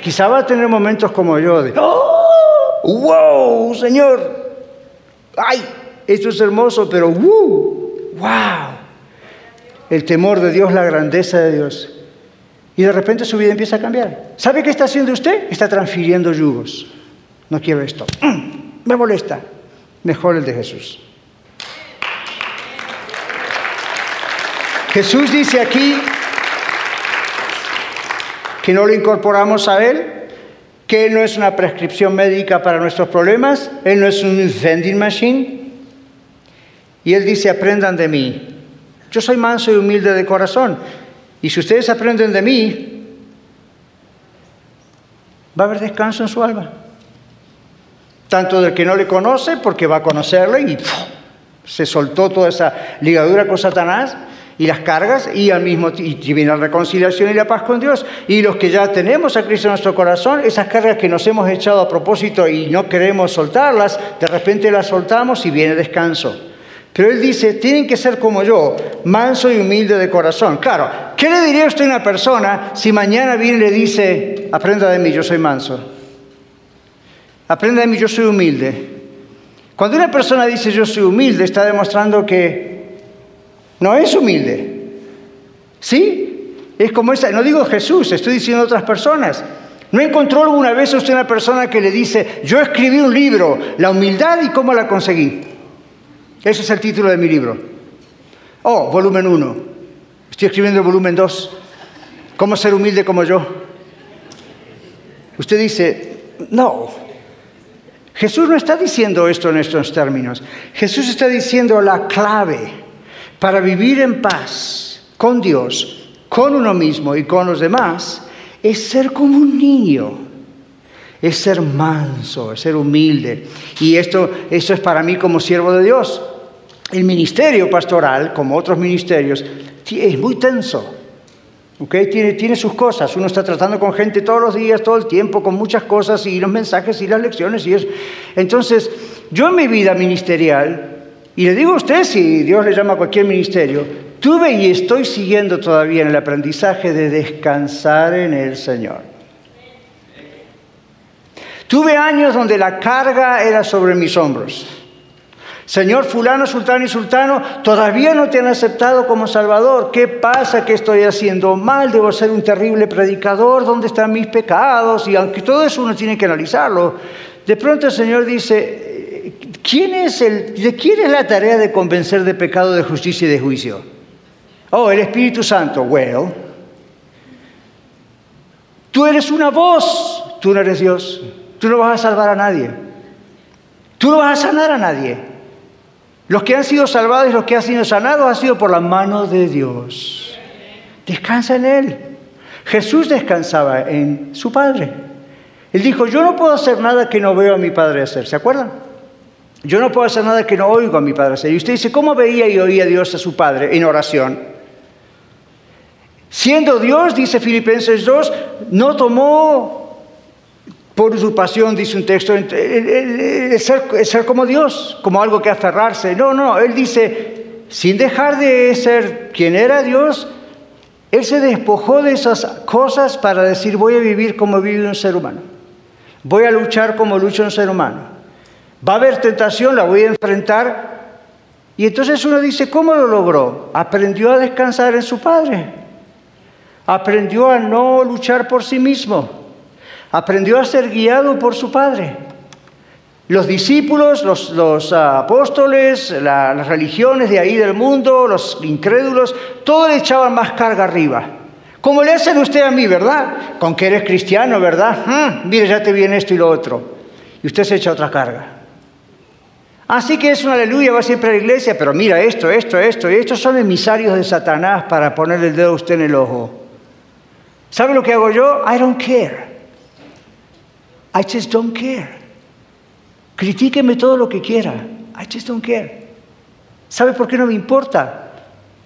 Quizá va a tener momentos como yo de, ¡Oh! ¡Wow, Señor! ¡Ay! Esto es hermoso, pero ¡wow! ¡Wow! El temor de Dios, la grandeza de Dios. Y de repente su vida empieza a cambiar. ¿Sabe qué está haciendo usted? Está transfiriendo yugos. No quiero esto. Me molesta. Mejor el de Jesús. Jesús dice aquí que no lo incorporamos a Él, que Él no es una prescripción médica para nuestros problemas, Él no es un vending machine. Y Él dice, aprendan de mí. Yo soy manso y humilde de corazón. Y si ustedes aprenden de mí, va a haber descanso en su alma tanto del que no le conoce, porque va a conocerle y se soltó toda esa ligadura con Satanás y las cargas y al mismo y viene la reconciliación y la paz con Dios. Y los que ya tenemos a Cristo en nuestro corazón esas cargas que nos hemos echado a propósito y no queremos soltarlas de repente las soltamos y viene descanso. Pero él dice tienen que ser como yo manso y humilde de corazón claro ¿qué le diría usted a una persona si mañana viene y le dice aprenda de mí yo soy manso Aprenda de mí, yo soy humilde. Cuando una persona dice yo soy humilde, está demostrando que no es humilde. ¿Sí? Es como esa, no digo Jesús, estoy diciendo otras personas. ¿No encontró alguna vez usted una persona que le dice, yo escribí un libro, La humildad y cómo la conseguí? Ese es el título de mi libro. Oh, volumen 1. Estoy escribiendo el volumen 2. ¿Cómo ser humilde como yo? Usted dice, no. Jesús no está diciendo esto en estos términos. Jesús está diciendo la clave para vivir en paz con Dios, con uno mismo y con los demás es ser como un niño, es ser manso, es ser humilde. Y esto, esto es para mí como siervo de Dios. El ministerio pastoral, como otros ministerios, es muy tenso. ¿Okay? Tiene, tiene sus cosas. Uno está tratando con gente todos los días, todo el tiempo, con muchas cosas y los mensajes y las lecciones y eso. Entonces, yo en mi vida ministerial, y le digo a usted si Dios le llama a cualquier ministerio, tuve y estoy siguiendo todavía en el aprendizaje de descansar en el Señor. Tuve años donde la carga era sobre mis hombros. Señor fulano, sultano y sultano, todavía no te han aceptado como Salvador. ¿Qué pasa? ¿Qué estoy haciendo mal? Debo ser un terrible predicador. ¿Dónde están mis pecados? Y aunque todo eso uno tiene que analizarlo, de pronto el Señor dice, ¿quién es el, ¿de quién es la tarea de convencer de pecado, de justicia y de juicio? Oh, el Espíritu Santo. Well, tú eres una voz, tú no eres Dios. Tú no vas a salvar a nadie. Tú no vas a sanar a nadie. Los que han sido salvados y los que han sido sanados han sido por la mano de Dios. Descansa en Él. Jesús descansaba en su Padre. Él dijo, yo no puedo hacer nada que no veo a mi Padre hacer. ¿Se acuerdan? Yo no puedo hacer nada que no oigo a mi Padre hacer. Y usted dice, ¿cómo veía y oía Dios a su Padre en oración? Siendo Dios, dice Filipenses 2, no tomó por usurpación, dice un texto, el, ser, como Dios, como algo que aferrarse. No, no, él dice, sin dejar de ser quien era Dios, él se despojó de esas cosas para decir, voy a vivir como vive un ser humano. Voy a luchar como lucha un ser humano. Va a haber tentación, la voy a enfrentar. Y entonces uno dice, ¿cómo lo logró? Aprendió a descansar en su Padre. Aprendió a no luchar por sí mismo aprendió a ser guiado por su Padre. Los discípulos, los, ah, apóstoles, las religiones de ahí del mundo, los incrédulos, todos le echaban más carga arriba. Como le hacen usted a mí, ¿verdad? Con que eres cristiano, ¿verdad? Hmm, mire, ya te viene esto y lo otro. Y usted se echa otra carga. Así que es una aleluya, va siempre a la iglesia, pero mira esto, esto, esto, y estos son emisarios de Satanás para ponerle el dedo a usted en el ojo. ¿Sabe lo que hago yo? I don't care. I just don't care. Critíqueme todo lo que quiera. I just don't care. ¿Sabe por qué no me importa?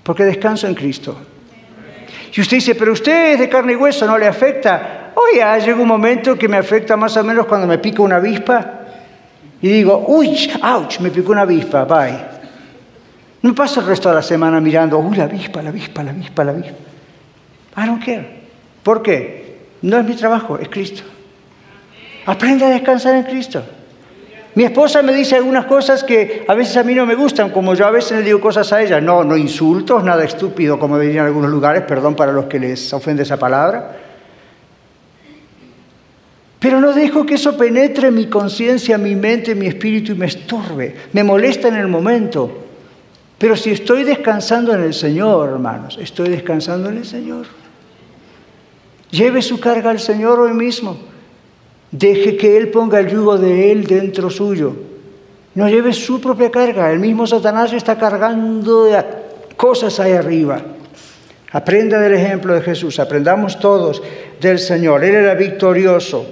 Porque descanso en Cristo. Y usted dice, pero usted es de carne y hueso, ¿no le afecta? Oye, llega un momento que me afecta más o menos cuando me pica una avispa y digo, uy, ouch, me picó una avispa, bye. No paso el resto de la semana mirando, uy, la avispa, la avispa, la avispa, la avispa. I don't care. ¿Por qué? No es mi trabajo, es Cristo. Aprende a descansar en Cristo. Mi esposa me dice algunas cosas que a veces a mí no me gustan, como yo a veces le digo cosas a ella. No, no insultos, nada estúpido, como dirían en algunos lugares, perdón para los que les ofende esa palabra. Pero no dejo que eso penetre mi conciencia, mi mente, mi espíritu y me estorbe. Me molesta en el momento. Pero si estoy descansando en el Señor, hermanos, estoy descansando en el Señor. Lleve su carga al Señor hoy mismo. Deje que Él ponga el yugo de Él dentro suyo. No lleve su propia carga. El mismo Satanás está cargando cosas ahí arriba. Aprenda del ejemplo de Jesús. Aprendamos todos del Señor. Él era victorioso.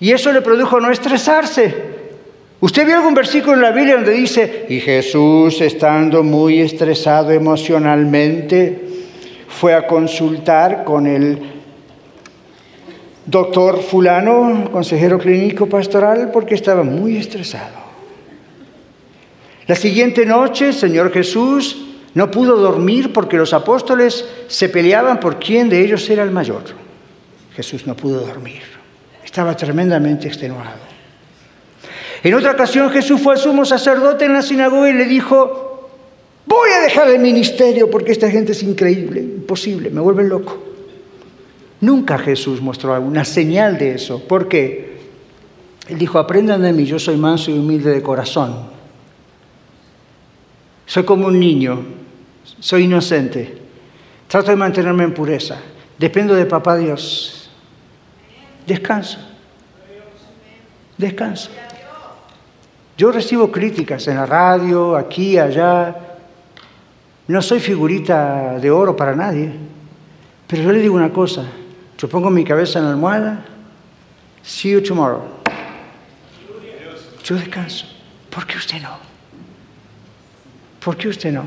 Y eso le produjo no estresarse. ¿Usted vio algún versículo en la Biblia donde dice, y Jesús estando muy estresado emocionalmente, fue a consultar con el doctor fulano, consejero clínico pastoral, porque estaba muy estresado. La siguiente noche, Señor Jesús no pudo dormir porque los apóstoles se peleaban por quién de ellos era el mayor. Jesús no pudo dormir. Estaba tremendamente extenuado. En otra ocasión Jesús fue al sumo sacerdote en la sinagoga y le dijo, voy a dejar el ministerio porque esta gente es increíble, imposible, me vuelven loco. Nunca Jesús mostró una señal de eso. ¿Por qué? Él dijo, aprendan de mí, yo soy manso y humilde de corazón. Soy como un niño, soy inocente, trato de mantenerme en pureza, dependo de papá Dios. Descanso, descanso. Yo recibo críticas en la radio, aquí, allá. No soy figurita de oro para nadie, pero yo le digo una cosa, yo pongo mi cabeza en la almohada, see you tomorrow. Yo descanso. ¿Por qué usted no? ¿Por qué usted no?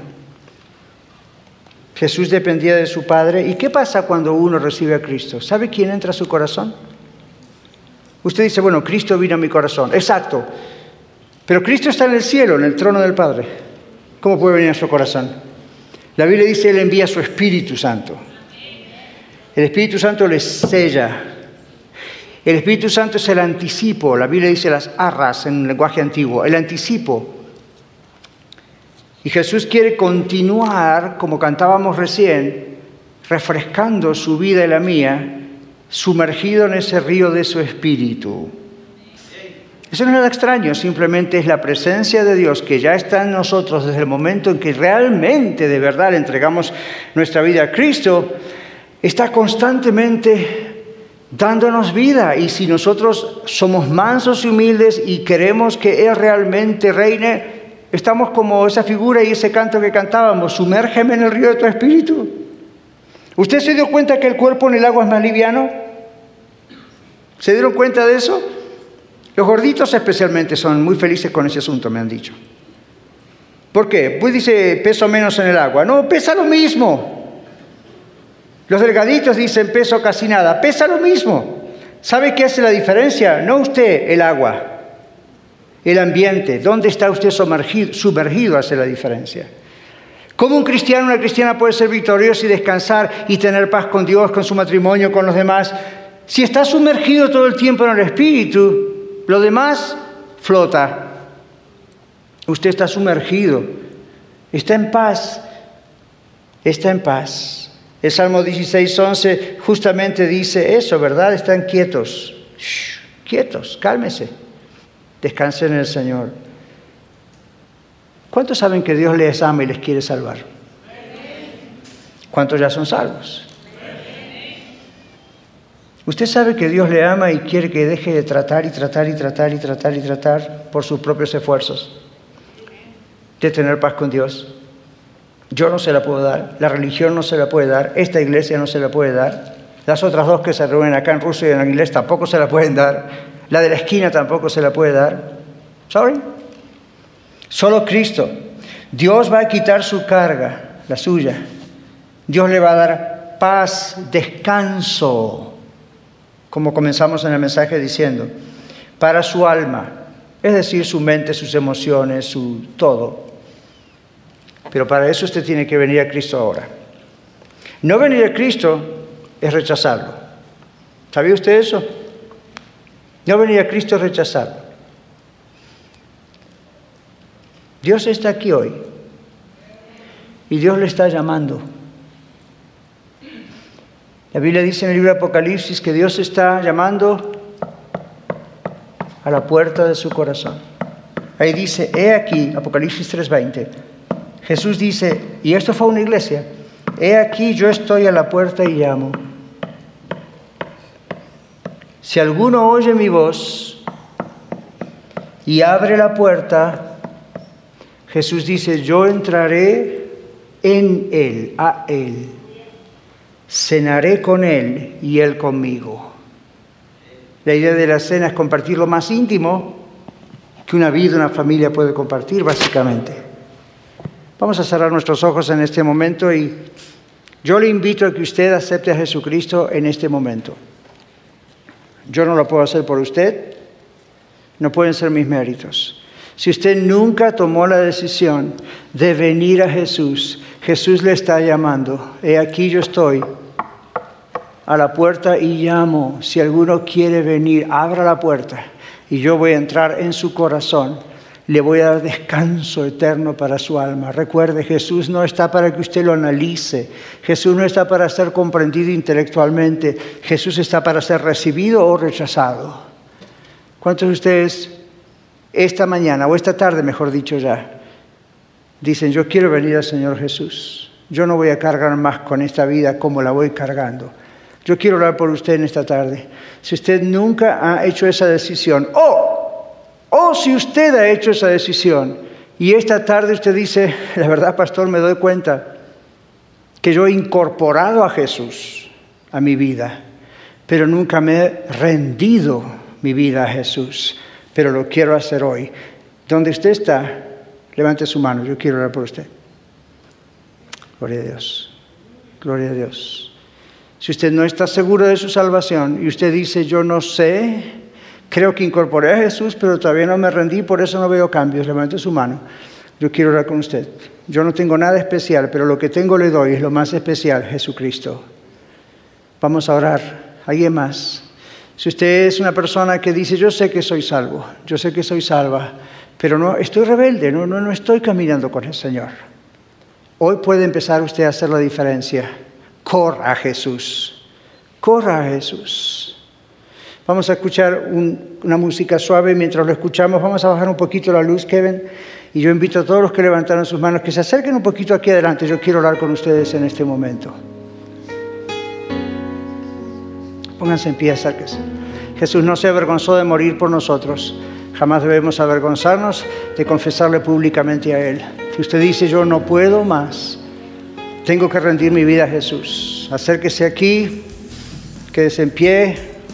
Jesús dependía de su Padre. ¿Y qué pasa cuando uno recibe a Cristo? ¿Sabe quién entra a su corazón? Usted dice, bueno, Cristo vino a mi corazón. Exacto. Pero Cristo está en el cielo, en el trono del Padre. ¿Cómo puede venir a su corazón? La Biblia dice, Él envía su Espíritu Santo. El Espíritu Santo le sella. El Espíritu Santo es el anticipo. La Biblia dice las arras en lenguaje antiguo. El anticipo y Jesús quiere continuar, como cantábamos recién, refrescando su vida y la mía, sumergido en ese río de su espíritu. Eso no es nada extraño, simplemente es la presencia de Dios que ya está en nosotros desde el momento en que realmente de verdad entregamos nuestra vida a Cristo, está constantemente dándonos vida. Y si nosotros somos mansos y humildes y queremos que Él realmente reine, Estamos como esa figura y ese canto que cantábamos, sumérgeme en el río de tu espíritu. ¿Usted se dio cuenta que el cuerpo en el agua es más liviano? ¿Se dieron cuenta de eso? Los gorditos especialmente son muy felices con ese asunto, me han dicho. ¿Por qué? Pues dice peso menos en el agua. No, pesa lo mismo. Los delgaditos dicen peso casi nada. Pesa lo mismo. ¿Sabe qué hace la diferencia? No usted, el agua el ambiente, dónde está usted sumergido, hace la diferencia. ¿Cómo un cristiano o una cristiana puede ser victorioso y descansar y tener paz con Dios, con su matrimonio, con los demás? Si está sumergido todo el tiempo en el Espíritu, lo demás flota. Usted está sumergido, está en paz, está en paz. El Salmo 16, 11 justamente dice eso, ¿verdad? Están quietos, quietos, cálmese. Descansen en el Señor. ¿Cuántos saben que Dios les ama y les quiere salvar? ¿Cuántos ya son salvos? Usted sabe que Dios le ama y quiere que deje de tratar y tratar y tratar y tratar y tratar por sus propios esfuerzos de tener paz con Dios. Yo no se la puedo dar, la religión no se la puede dar, esta iglesia no se la puede dar, las otras dos que se reúnen acá en Rusia y en inglés tampoco se la pueden dar, la de la esquina tampoco se la puede dar. Sorry. Solo Cristo. Dios va a quitar su carga, la suya. Dios le va a dar paz, descanso, como comenzamos en el mensaje diciendo, para su alma, es decir, su mente, sus emociones, su todo. Pero para eso usted tiene que venir a Cristo ahora. No venir a Cristo es rechazarlo. ¿Sabía usted eso? No venir a Cristo es rechazarlo. Dios está aquí hoy y Dios le está llamando. La Biblia dice en el libro de Apocalipsis que Dios está llamando a la puerta de su corazón. Ahí dice, he aquí, Apocalipsis 3:20. Jesús dice, y esto fue una iglesia, he aquí yo estoy a la puerta y llamo. Si alguno oye mi voz y abre la puerta, Jesús dice, yo entraré en él, a él, cenaré con él y él conmigo. La idea de la cena es compartir lo más íntimo que una vida, una familia puede compartir, básicamente. Vamos a cerrar nuestros ojos en este momento y yo le invito a que usted acepte a Jesucristo en este momento. Yo no lo puedo hacer por usted, no pueden ser mis méritos. Si usted nunca tomó la decisión de venir a Jesús, Jesús le está llamando. He aquí yo estoy a la puerta y llamo. Si alguno quiere venir, abra la puerta y yo voy a entrar en su corazón le voy a dar descanso eterno para su alma. Recuerde, Jesús no está para que usted lo analice, Jesús no está para ser comprendido intelectualmente, Jesús está para ser recibido o rechazado. ¿Cuántos de ustedes esta mañana, o esta tarde mejor dicho ya, dicen, yo quiero venir al Señor Jesús? Yo no voy a cargar más con esta vida como la voy cargando. Yo quiero hablar por usted en esta tarde. Si usted nunca ha hecho esa decisión, o o si usted ha hecho esa decisión y esta tarde usted dice, la verdad, pastor, me doy cuenta que yo he incorporado a Jesús a mi vida, pero nunca me he rendido mi vida a Jesús, pero lo quiero hacer hoy. Donde usted está, levante su mano, yo quiero orar por usted. Gloria a Dios, gloria a Dios. Si usted no está seguro de su salvación y usted dice, yo no sé Creo que incorporé a Jesús, pero todavía no me rendí, por eso no veo cambios. Levante su mano. Yo quiero orar con usted. Yo no tengo nada especial, pero lo que tengo le doy es lo más especial, Jesucristo. Vamos a orar. ¿Alguien más? Si usted es una persona que dice, yo sé que soy salvo, yo sé que soy salva, pero no estoy rebelde, no, no, no estoy caminando con el Señor. Hoy puede empezar usted a hacer la diferencia. Corra a Jesús. Corra a Jesús. Vamos a escuchar una música suave mientras lo escuchamos. Vamos a bajar un poquito la luz, Kevin. Y yo invito a todos los que levantaron sus manos que se acerquen un poquito aquí adelante. Yo quiero hablar con ustedes en este momento. Pónganse en pie, acérquense. Jesús no se avergonzó de morir por nosotros. Jamás debemos avergonzarnos de confesarle públicamente a Él. Si usted dice, yo no puedo más, tengo que rendir mi vida a Jesús. Acérquese aquí, quédese en pie,